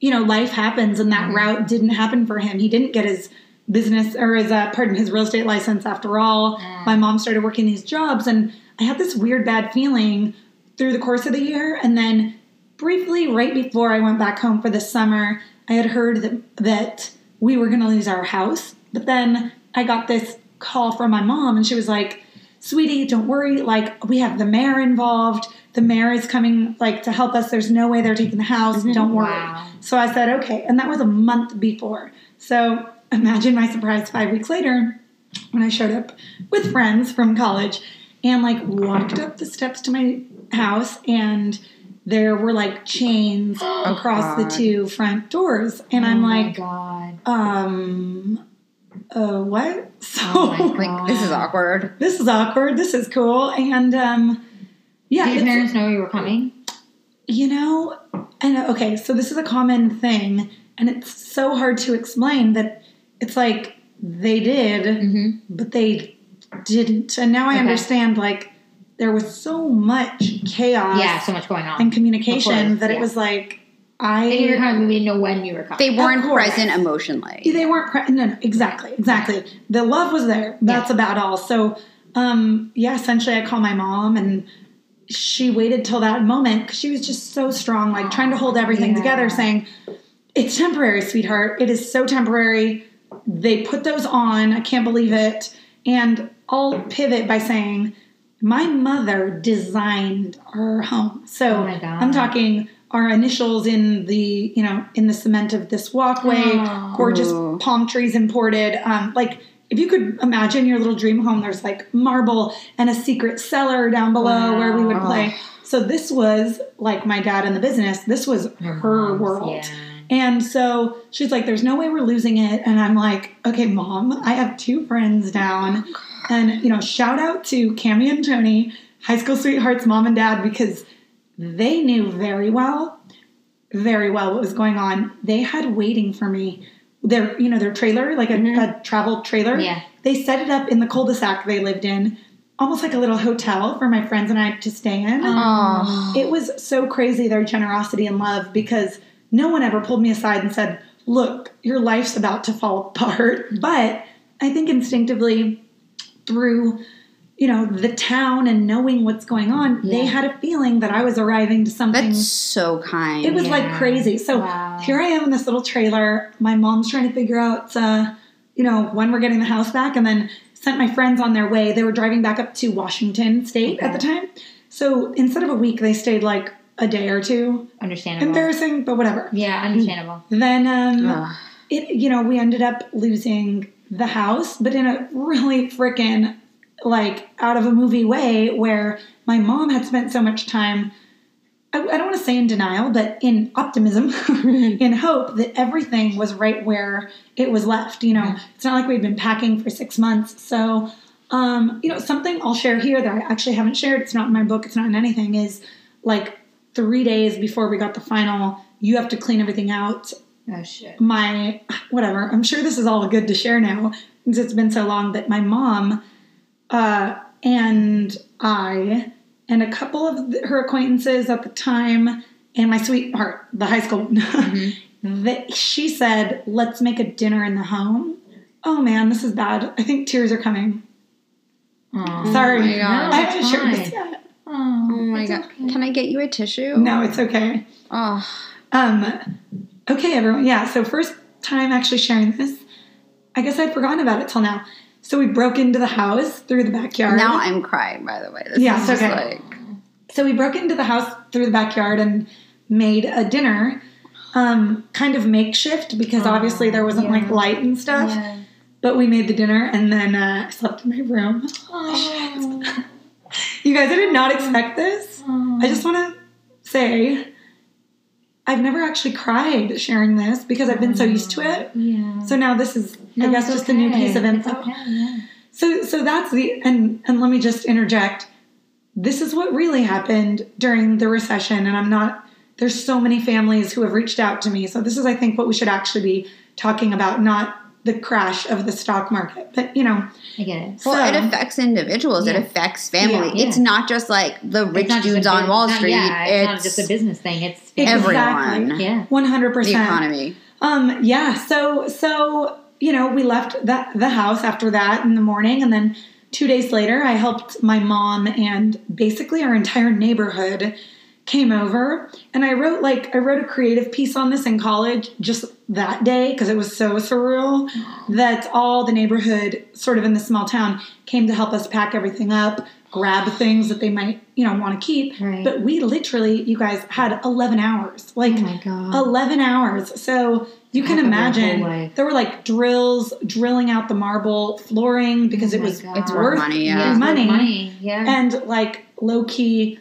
S3: you know, life happens and that
S2: Mhm.
S3: route didn't happen for him. He didn't get his business or his, uh, pardon, his real estate license after all.
S2: Mm.
S3: My mom started working these jobs and I had this weird bad feeling through the course of the year. And then briefly, right before I went back home for the summer, I had heard that, that we were going to lose our house. But then I got this call from my mom, and she was like, sweetie, don't worry. Like, we have the mayor involved. The mayor is coming, like, to help us. There's no way they're taking the house. Don't worry.
S2: Wow.
S3: So I said, okay. And that was a month before. So imagine my surprise five weeks later when I showed up with friends from college and, like, walked up the steps to my house and there were like chains across the two front doors. And I'm
S2: oh
S3: like,
S2: God.
S3: um, uh, what? So
S2: Oh.
S1: Like this is awkward.
S3: this is awkward. This is cool. And um, yeah,
S2: Did your parents know you were coming?
S3: you know, and okay, so this is a common thing, and it's so hard to explain that it's like they did,
S2: Mm-hmm.
S3: but they didn't. And now I
S2: Okay.
S3: understand like there was so much chaos
S2: Yeah, so much going on.
S3: and communication that
S2: yeah.
S3: it was like
S2: They knew you were
S3: I
S2: coming, but we didn't know when you were coming.
S1: They weren't present emotionally.
S3: they weren't pre- no no exactly. Exactly the love was there. That's about all. So um yeah essentially I call my mom and she waited till that moment because she was just so strong like trying to hold everything
S2: Yeah.
S3: together saying it's temporary sweetheart. It is so temporary. They put those on. I can't believe it. And i'll pivot by saying my mother designed our home. So
S2: Oh
S3: i'm talking our initials in the you know in the cement of this walkway
S2: Oh.
S3: gorgeous palm trees imported um, like if you could imagine your little dream home there's like marble and a secret cellar down below where we would play so this was like my dad in the business this was
S2: Your
S3: her world
S2: Yeah.
S3: and so she's like, there's no way we're losing it. And I'm like, okay, mom, I have two friends down. And, you know, shout out to Cami and Tony, high school sweethearts, mom and dad, because they knew very well, very well what was going on. They had waiting for me. Their, you know, their trailer, like a, mm-hmm. a travel trailer.
S2: Yeah.
S3: They set it up in the cul-de-sac they lived in, almost like a little hotel for my friends and I to stay in.
S1: Oh.
S3: It was so crazy their generosity and love because no one ever pulled me aside and said, Look, your life's about to fall apart. But I think instinctively, through you know the town and knowing what's going on, they had a feeling that I was arriving to something.
S1: That's so kind.
S3: it was like crazy. So
S2: Wow.
S3: here I am in this little trailer. My mom's trying to figure out, uh, you know, when we're getting the house back, and then sent my friends on their way. They were driving back up to Washington State at the time. So instead of a week, they stayed like a day or two.
S2: Understandable.
S3: Embarrassing, but whatever.
S2: Yeah, understandable.
S3: Then, um, it you know we ended up losing the house, but in a really freaking like out of a movie way where my mom had spent so much time. I, I don't want to say in denial, but in optimism, in hope that everything was right where it was left. You know, it's not like we'd been packing for six months. So, um, you know, something I'll share here that I actually haven't shared. It's not in my book. It's not in anything. Is like three days before we got the final. You have to clean everything out
S2: Oh shit.
S3: my whatever i'm sure this is all good to share now since it's been so long that my mom uh, and i and a couple of th- her acquaintances at the time and my sweetheart the high school that she said let's make a dinner in the home oh man this is bad i think tears are coming
S2: Oh.
S3: sorry
S1: my God.
S3: i haven't shared this yet
S2: Oh,
S1: Oh my
S2: it's
S1: god.
S2: okay.
S1: Can I get you a tissue?
S3: no it's okay
S1: Oh.
S3: Um, okay, everyone. Yeah, so first time actually sharing this. I guess I'd forgotten about it till now. So we broke into the house through the backyard.
S1: Now I'm crying, by the way. This
S3: Yeah,
S1: is
S3: okay.
S1: like
S3: so we broke into the house through the backyard and made a dinner, um, kind of makeshift because
S2: Oh,
S3: obviously there wasn't like light and stuff.
S2: Yeah.
S3: But we made the dinner and then uh, I slept in my room.
S2: Oh.
S3: You guys, I did not expect this.
S2: Oh.
S3: I just want to say I've never actually cried sharing this because I've been so used to it.
S2: Yeah.
S3: So now this is,
S2: No,
S3: I guess,
S2: it's
S3: just a new piece of info.
S2: okay, yeah.
S3: So, so that's the and and let me just interject. This is what really happened during the recession, and I'm not. There's so many families who have reached out to me. So this is, I think, what we should actually be talking about, not the crash of the stock market, but you know,
S2: I get it.
S1: well, it affects individuals. It affects family.
S2: Yeah.
S1: It's not just like the rich
S2: It's
S1: dudes
S2: a
S1: on Wall
S2: not-
S1: Street.
S2: Yeah, it's, not just a business thing. It's
S1: everyone.
S2: Yeah.
S3: one hundred
S1: The
S3: percent.
S1: economy.
S3: Um, yeah. So, so you know, we left that the house after that in the morning, and then two days later, I helped my mom and basically our entire neighborhood came over. And I wrote like I wrote a creative piece on this in college just that day because it was so surreal that all the neighborhood sort of in the small town came to help us pack everything up, grab things that they might, you know, want to keep.
S2: Right.
S3: But we literally you guys had 11 hours. Like
S2: Oh my god.
S3: 11 hours. So you can
S2: Half of your
S3: imagine there were like drills drilling out the marble flooring because
S2: Oh
S3: it was
S2: God.
S1: It's worth money, yeah.
S2: it's worth
S3: money.
S2: money. Yeah.
S3: and like low key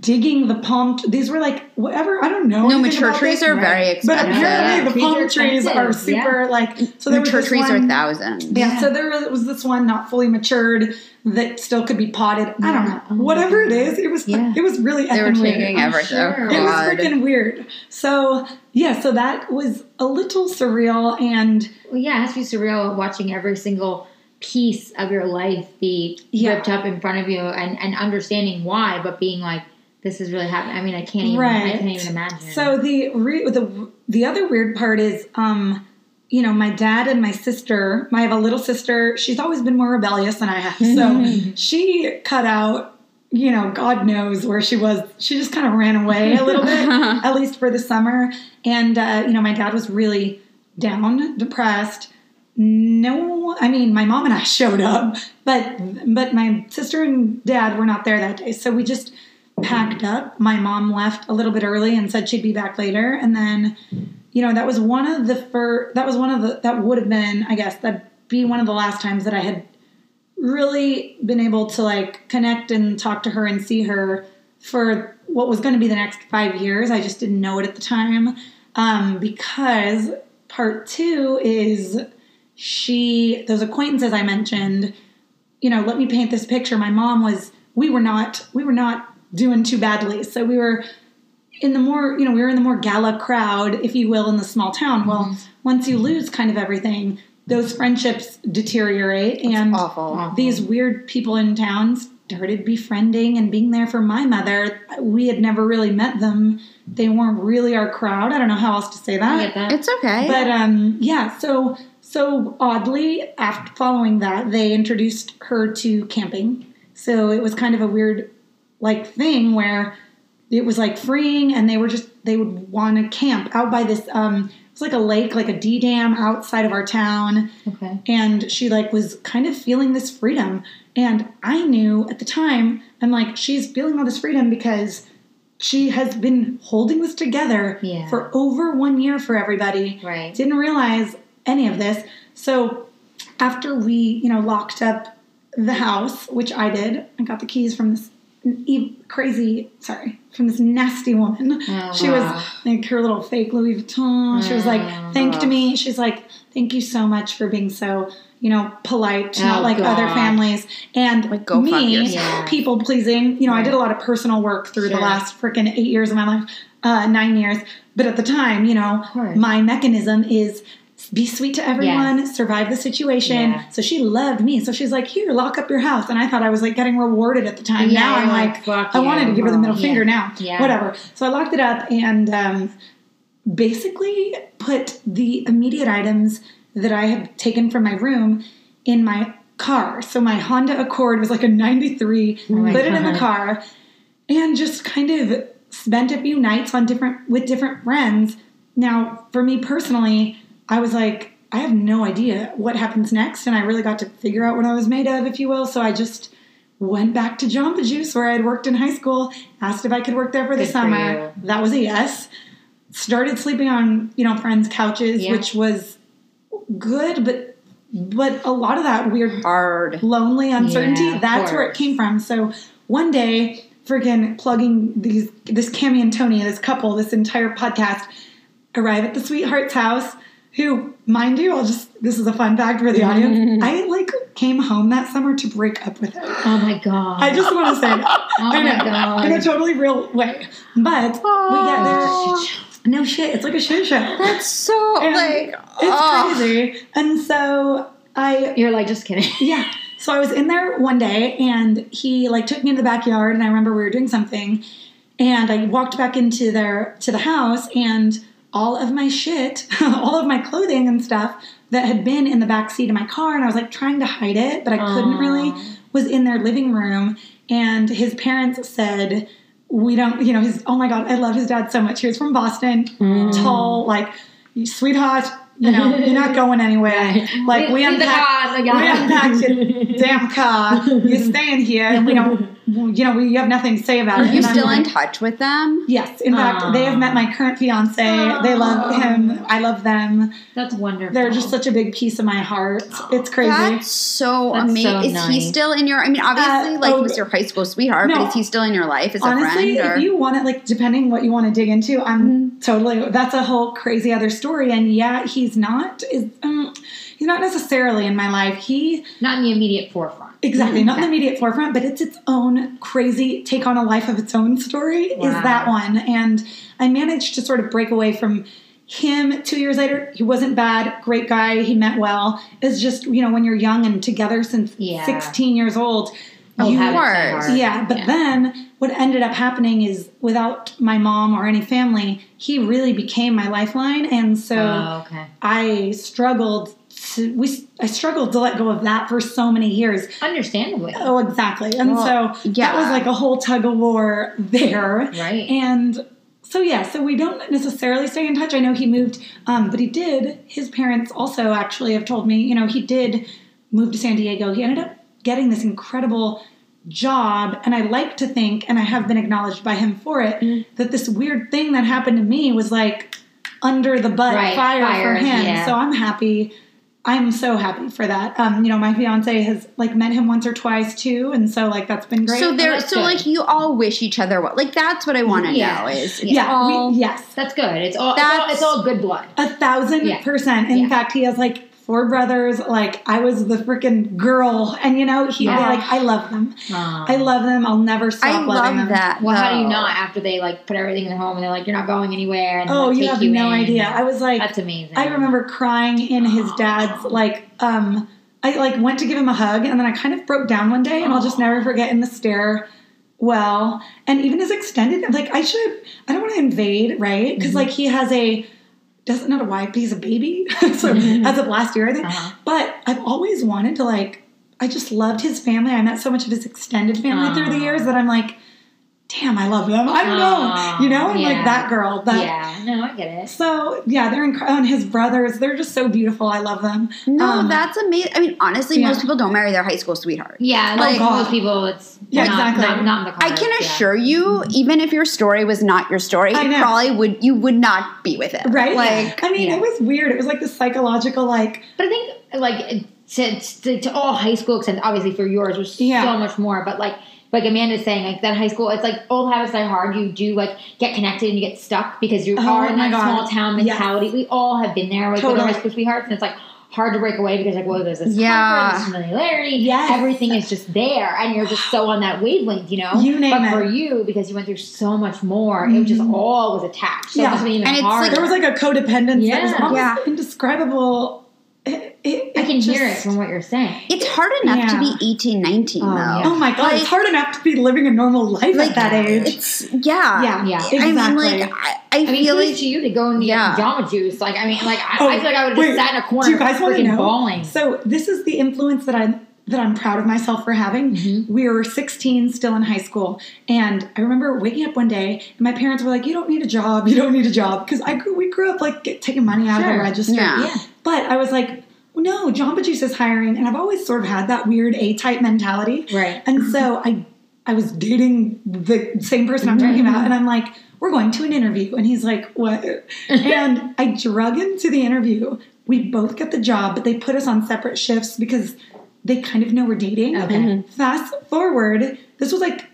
S3: digging the palm. T- these were like whatever I don't know.
S1: No, mature
S3: about
S1: trees
S3: this,
S1: are
S2: Right.
S1: very expensive.
S3: But apparently
S2: Yeah,
S3: the
S2: trees
S3: palm
S2: are
S3: trees are
S2: expensive, yeah.
S3: super like. So there
S1: mature
S3: this
S1: trees
S3: one,
S1: are thousands.
S3: Yeah,
S2: Yeah.
S3: so there was, was this one not fully matured that still could be potted. I don't know.
S2: Oh
S3: Whatever it
S2: God.
S3: is, it was
S2: Yeah.
S3: it was really
S1: They were
S3: effing weird.
S1: taking
S2: I'm
S1: everything.
S2: Oh, sure.
S1: Oh,
S3: It was freaking weird. So yeah, so that was a little surreal and
S2: Well, yeah, it has to be surreal watching every single piece of your life be
S3: Yeah.
S2: ripped up in front of you and, and understanding why, but being like, this is really happening. I mean, I can't even, I
S3: Right.
S2: can't even imagine.
S3: So the re- the the other weird part is, um, you know, my dad and my sister. I have a little sister. She's always been more rebellious than I have. So she cut out. You know, God knows where she was. She just kind of ran away a little bit, at least for the summer. And uh, you know, my dad was really down, depressed. No, I mean, my mom and I showed up, but but my sister and dad were not there that day. So we just packed up. My mom left a little bit early and said she'd be back later. And then, you know, that was one of the first, that was one of the, that would have been, I guess, that'd be one of the last times that I had really been able to like connect and talk to her and see her for what was going to be the next five years. I just didn't know it at the time. Um, because part two is she, those acquaintances I mentioned, you know, let me paint this picture. My mom was, we were not, we were not doing too badly. So we were in the more, you know, we were in the more gala crowd, if you will, in the small town. Well, once you lose kind of everything, those friendships deteriorate and
S1: Awful.
S3: these weird people in town started befriending and being there for my mother. We had never really met them. They weren't really our crowd. I don't know how else to say
S2: I
S3: that.
S2: get that.
S1: It's okay.
S3: But um, yeah, so so oddly, after following that, they introduced her to camping. So it was kind of a weird like thing where it was like freeing, and they were just they would want to camp out by this. Um, it was like a lake, like a D dam outside of our town,
S2: okay.
S3: and she like was kind of feeling this freedom. And I knew at the time, I'm like, she's feeling all this freedom because she has been holding this together
S2: Yeah.
S3: for over one year for everybody.
S2: Right.
S3: Didn't realize any of this. So after we, you know, locked up the house, which I did, I got the keys from this crazy, sorry, from this nasty woman.
S2: Oh,
S3: she
S2: wow.
S3: was like her little fake Louis Vuitton. She was like,
S2: Oh.
S3: thanked me. She's like, thank you so much for being so, you know, polite, not
S2: Oh,
S3: like other families. And
S1: Like, go
S3: me.
S2: Yeah.
S3: people pleasing. You know, I did a lot of personal work through the last freaking eight years of my life, uh, nine years. But at the time, you know, my mechanism is be sweet to everyone, survive the situation.
S2: Yeah.
S3: So she loved me. So she's like, here, lock up your house. And I thought I was like getting rewarded at the time.
S2: Yeah,
S3: now I'm like,
S2: like,
S3: I wanted to give her the middle finger now.
S2: Yeah.
S3: Whatever. So I locked it up and um, basically put the immediate items that I had taken from my room in my car. So my Honda Accord was like a 93,
S2: my
S3: put it in the car and just kind of spent a few nights on different with different friends. Now, for me personally, I was like I have no idea what happens next and I really got to figure out what I was made of, if you will. So I just went back to Jamba Juice where I had worked in high school, asked if I could work there for the
S2: Good for
S3: summer. That was a yes. Started sleeping on, you know, friends' couches,
S2: Yeah.
S3: which was good, but but a lot of that weird
S1: Hard.
S3: lonely uncertainty
S2: Yeah,
S3: that's where it came from so one day freaking plugging these this cami and tony this couple this entire podcast arrive at the sweetheart's house who mind you i'll just this is a fun fact for the audience. I like came home that summer to break up with her.
S2: Oh my god.
S3: i just want to say that.
S2: Oh
S3: I
S2: my God.
S3: in a totally real way. But we get there. No shit it's like a shit show.
S1: That's so
S3: And
S1: like
S3: it's
S1: oh.
S3: crazy. And so i
S2: You're like just kidding.
S3: yeah. So I was in there one day and he like took me in the backyard and I remember we were doing something. And I walked back into their to the house and all of my shit, all of my clothing and stuff that had been in the back seat of my car and I was like trying to hide it, but I couldn't really was in their living room and his parents said we don't, you know, his, oh my God, I love his dad so much. He was from Boston, tall, like, sweetheart, you know, you're not going anywhere. Like, we
S2: the
S3: unpacked,
S2: car,
S3: we unpacked your damn car. You're staying here, and we don't, you know, we have nothing to say about it.
S1: Are you
S3: And I'm
S1: still in touch with them?
S3: Yes, in fact, they have met my current fiance. They love him. I love them.
S2: That's wonderful.
S3: They're just such a big piece of my heart. It's crazy.
S1: That's so
S2: That's
S1: amazing.
S2: so
S1: is he still in your? I mean, obviously,
S3: Uh,
S1: like
S3: oh,
S1: was your high school sweetheart,
S3: no.
S1: but is he still in your life as a
S3: Honestly,
S1: friend? Or?
S3: if you want it, like depending what you want to dig into, I'm totally. That's a whole crazy other story. And yeah, he's not. Is um, he's not necessarily in my life. He
S2: not in the immediate forefront.
S3: Exactly mm-hmm. not in the immediate forefront, but it's its own crazy take on a life of its own story. Is that one? And I managed to sort of break away from him two years later. He wasn't bad, great guy. He meant well. It's just you know when you're young and together since
S2: Yeah.
S3: 16 years old.
S2: Oh,
S3: you
S2: habits are hard.
S3: yeah, but
S2: Yeah.
S3: then what ended up happening is without my mom or any family, he really became my lifeline, and so
S2: Oh, okay.
S3: I struggled we I struggled to let go of that for so many years.
S2: Understandably.
S3: Oh, exactly, and
S1: Well,
S3: so
S1: yeah.
S3: that was like a whole tug of war there,
S2: Right.
S3: and. So yeah, so we don't necessarily stay in touch. I know he moved, um, but he did. His parents also actually have told me, you know, he did move to San Diego. He ended up getting this incredible job, and I like to think, and I have been acknowledged by him for it,
S2: Mm.
S3: that this weird thing that happened to me was like under the butt
S2: Right,
S3: fire,
S2: fire,
S3: for him.
S2: yeah.
S3: So I'm happy. I'm so happy for that. Um, you know, my fiance has like met him once or twice too, and so like that's been great.
S1: so there, so
S2: good.
S1: like you all wish each other well. Like that's what I want to
S2: Yeah.
S1: know is
S3: yeah,
S1: all-
S3: we, yes,
S2: That's good. It's all, it's all
S1: That's-
S2: it's all good blood.
S3: A thousand
S2: Yeah.
S3: percent. In
S2: Yeah.
S3: fact, he has like four brothers. Like I was the freaking girl, and you know he'd be
S2: Yeah.
S3: like, "I love them.
S2: Um,
S3: I love them. I'll never stop
S1: I
S3: loving
S1: love
S3: them."
S1: that.
S2: Well, how do you
S1: though.
S2: not after they like put everything in the home and they're like, you're not going anywhere? And
S3: Oh, you
S2: take
S3: have
S2: you
S3: no
S2: in.
S3: idea. I was like,
S2: That's amazing.
S3: I remember crying in his dad's like. um I like went to give him a hug, and then I kind of broke down one day, and I'll just never forget in the stair. Well, and even his extended, like I should, I don't want to invade, right? Because like he has a doesn't not a wife, but he's a baby. so as of last year, I think.
S2: Uh-huh.
S3: But I've always wanted to like. I just loved his family. I met so much of his extended family through the years that I'm like, damn, I love them. I don't
S2: Aw,
S3: know, you know, I'm
S2: yeah.
S3: like that girl. That
S2: yeah, no, I get it.
S3: so yeah, they're incredible. And his brothers, they're just so beautiful. I love them.
S1: No,
S3: Um,
S1: that's amazing. I mean, honestly,
S3: yeah.
S1: most people don't marry their high school sweetheart.
S2: Yeah,
S3: Like-
S2: like most people, it's
S3: Yeah,
S2: not,
S3: exactly.
S2: not, not in the
S1: I
S2: cards,
S1: can
S2: yeah.
S1: assure you, even if your story was not your story,
S3: I
S1: you
S3: know.
S1: probably would you would not be with it.
S3: right.
S1: Like
S3: I mean,
S2: yeah.
S3: it was weird. It was like the psychological, like
S2: But I think like to, to, to all high school extent, obviously for yours was
S3: Yeah.
S2: so much more. But like like Amanda's saying, like that high school, it's like old habits die hard. You do like get connected and you get stuck because you
S3: Oh
S2: are in
S3: my
S2: that
S3: God.
S2: small town
S3: Yes.
S2: mentality. We all have been there with with our high school sweethearts, and it's like hard to break away because like well there's this
S1: Yeah.
S2: comfort, this familiarity,
S3: Yes.
S2: everything is just there, and you're just so on that wavelength, you know.
S3: You name
S2: but
S3: it.
S2: for you, because you went through so much more, it just mm-hmm. all was attached. So
S3: Yeah.
S2: it must have even
S1: And it's like-
S3: there was like a codependence that was
S2: Yeah.
S3: almost
S1: Yeah.
S3: indescribable. It, it,
S2: I can
S3: it
S2: hear it from what you're saying.
S1: it's hard enough to be 18, 19
S2: Oh,
S1: though.
S2: yeah.
S3: Oh my god,
S1: Like-
S3: it's hard enough to be living a normal life
S1: Like
S3: at that age.
S1: It's yeah.
S3: Yeah,
S2: Yeah.
S1: I mean, like I, I,
S2: I mean,
S1: feel
S2: kudos
S1: like
S2: to you to go and get
S1: Yeah.
S2: Jamba Juice. Like, I mean, like I,
S3: Oh,
S2: I feel like I would have just sat in a corner,
S3: Do you guys
S2: freaking
S3: know?
S2: bawling.
S3: So this is the influence that I'm that I'm proud of myself for having.
S2: Mm-hmm.
S3: We were 16, still in high school, and I remember waking up one day, and my parents were like, "You don't need a job. You don't need a job," because I grew, we grew up like get, taking money out of
S2: Sure.
S3: the register.
S1: Yeah.
S3: But I was like, "No, Jamba Juice is hiring," and I've always sort of had that weird A type mentality.
S2: Right.
S3: And so I I was dating the same person I'm talking about, mm-hmm. and I'm like, we're going to an interview. And he's like, what? and I drug him to the interview. We both get the job, but they put us on separate shifts because they kind of know we're dating.
S2: Okay.
S3: Fast forward, this was like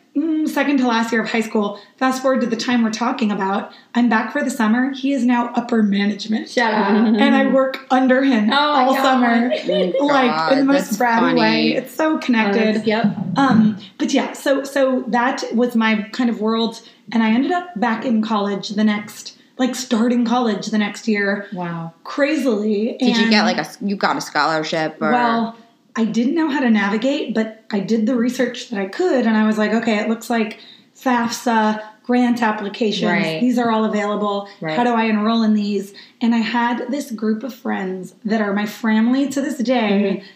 S3: second to last year of high school. Fast forward to the time we're talking about. I'm back for the summer. He is now upper management.
S2: Shut up.
S3: And I work under him
S2: Oh
S3: all summer,
S1: Oh
S3: like in the most
S1: that's
S3: bratty
S1: funny.
S3: way. It's so connected.
S2: yep.
S3: Um, but yeah, so so that was my kind of world, and I ended up back in college the next, like starting college the next year,
S2: Wow.
S3: crazily.
S1: did you get like a you got a scholarship or
S3: Well, I didn't know how to navigate, but I did the research that I could, and I was like, okay, it looks like FAFSA grant applications.
S2: Right.
S3: These are all available.
S2: Right.
S3: How do I enroll in these? And I had this group of friends that are my family to this day. Mm-hmm.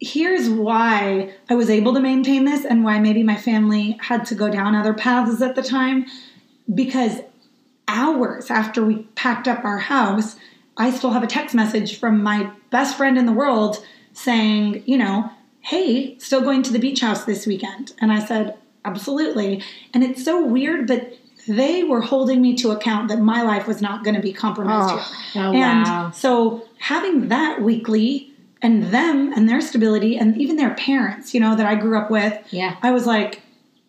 S3: here's why I was able to maintain this and why maybe my family had to go down other paths at the time. Because hours after we packed up our house, I still have a text message from my best friend in the world saying, you know, hey, still going to the beach house this weekend. And I said, absolutely. And it's so weird, but they were holding me to account that my life was not going to be compromised.
S1: Oh.
S3: here.
S2: Oh,
S3: and
S2: wow.
S3: so having that weekly and them and their stability and even their parents, you know, that I grew up with,
S2: Yeah.
S3: I was like,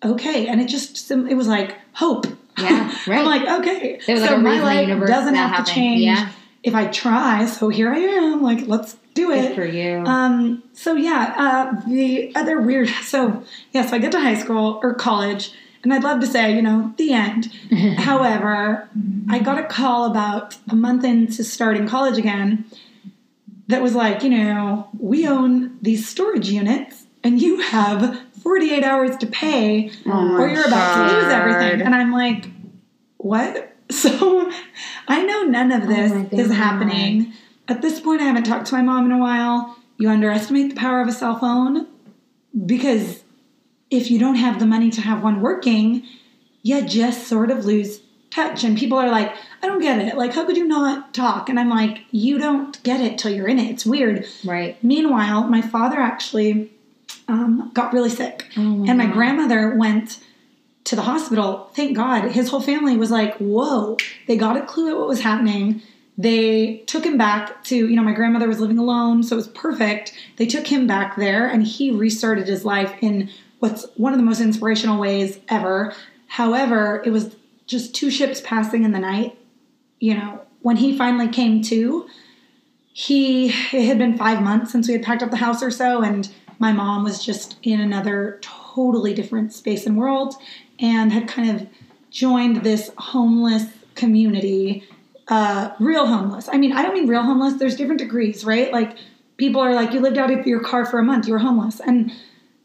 S3: okay. And it just, it was like hope.
S2: Yeah, right.
S3: I'm like, okay.
S2: Like
S3: so
S2: a
S3: my life doesn't have to change
S2: Yeah.
S3: If I try. So here I am. Like, let's do it.
S2: Good for you.
S3: Um, so yeah, uh, the other weird. So yeah, so I get to high school or college, and I'd love to say, you know, the end. However, I got a call about a month into starting college again that was like, you know, we own these storage units, and you have 48 hours to pay,
S1: Oh
S3: or you're about to lose everything. And I'm like, what? So I know none of this
S2: Oh
S3: is happening. At this point, I haven't talked to my mom in a while. You underestimate the power of a cell phone because if you don't have the money to have one working, you just sort of lose touch. And people are like, I don't get it. Like, how could you not talk? And I'm like, you don't get it till you're in it. It's weird.
S2: right.
S3: Meanwhile, my father actually um, got really sick,
S2: Oh my
S3: and my
S2: God.
S3: grandmother went to the hospital. Thank God, his whole family was like, "Whoa!" They got a clue at what was happening. They took him back to, you know, my grandmother was living alone, so it was perfect. They took him back there, and he restarted his life in what's one of the most inspirational ways ever. However, it was just two ships passing in the night. You know, when he finally came to, he it had been five months since we had packed up the house or so and my mom was just in another totally different space and world and had kind of joined this homeless community uh, real homeless. I mean i don't mean real homeless there's different degrees right? Like people are like you lived out of your car for a month you were homeless. And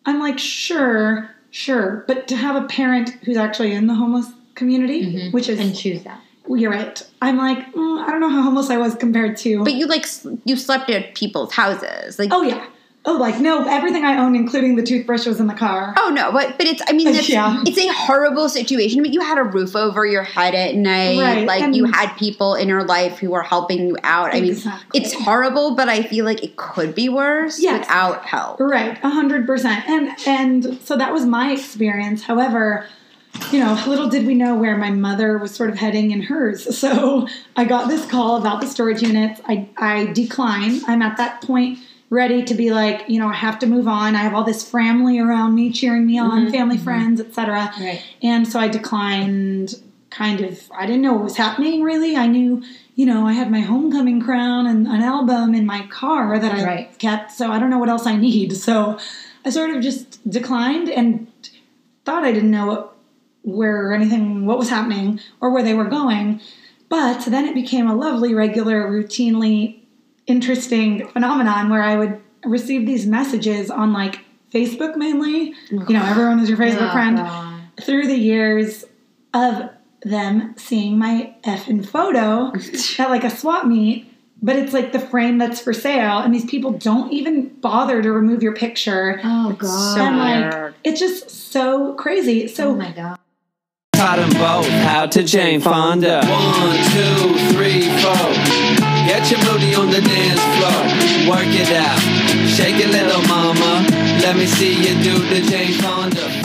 S3: i'm like sure sure. But to have a parent who's actually in the homeless community which is
S2: And choose that.
S3: you're right. I'm like mm, i don't know how homeless i was compared to
S1: But you like you slept at people's houses, like
S3: Oh yeah. Oh, like no, everything I own, including the toothbrush, was in the car.
S1: Oh no, but but it's I mean it's,
S3: Yeah.
S1: it's a horrible situation, but you had a roof over your head at night.
S3: Right,
S1: Like
S3: and-
S1: you had people in your life who were helping you out. I mean it's horrible, but I feel like it could be worse
S3: Yes.
S1: without help.
S3: Right, a hundred percent. And and so that was my experience. However, you know, little did we know where my mother was sort of heading in hers. So I got this call about the storage units. I I decline. I'm at that point ready to be like, you know, I have to move on. I have all this family around me cheering me on, mm-hmm. family, mm-hmm. friends, etc.
S2: Right.
S3: And so I declined kind of I didn't know what was happening really. I knew, you know, I had my homecoming crown and an album in my car that I
S2: Right.
S3: kept, so I don't know what else I need. So I sort of just declined and thought I didn't know what, where anything what was happening or where they were going. But then it became a lovely, regular, routinely interesting phenomenon where I would receive these messages on like Facebook mainly. You know, everyone is your Facebook
S2: Oh,
S3: friend
S2: God.
S3: through the years of them seeing my effing photo at like a swap meet, but it's like the frame that's for sale, and these people don't even bother to remove your picture.
S2: Oh God.
S3: and like, it's just so crazy. So
S2: oh my God.
S4: Taught them both how to Jane Fonda. One, two, three, four. Get your booty on the dance floor. Work it out. Shake it, little mama. Let me see you do the Jane Fonda.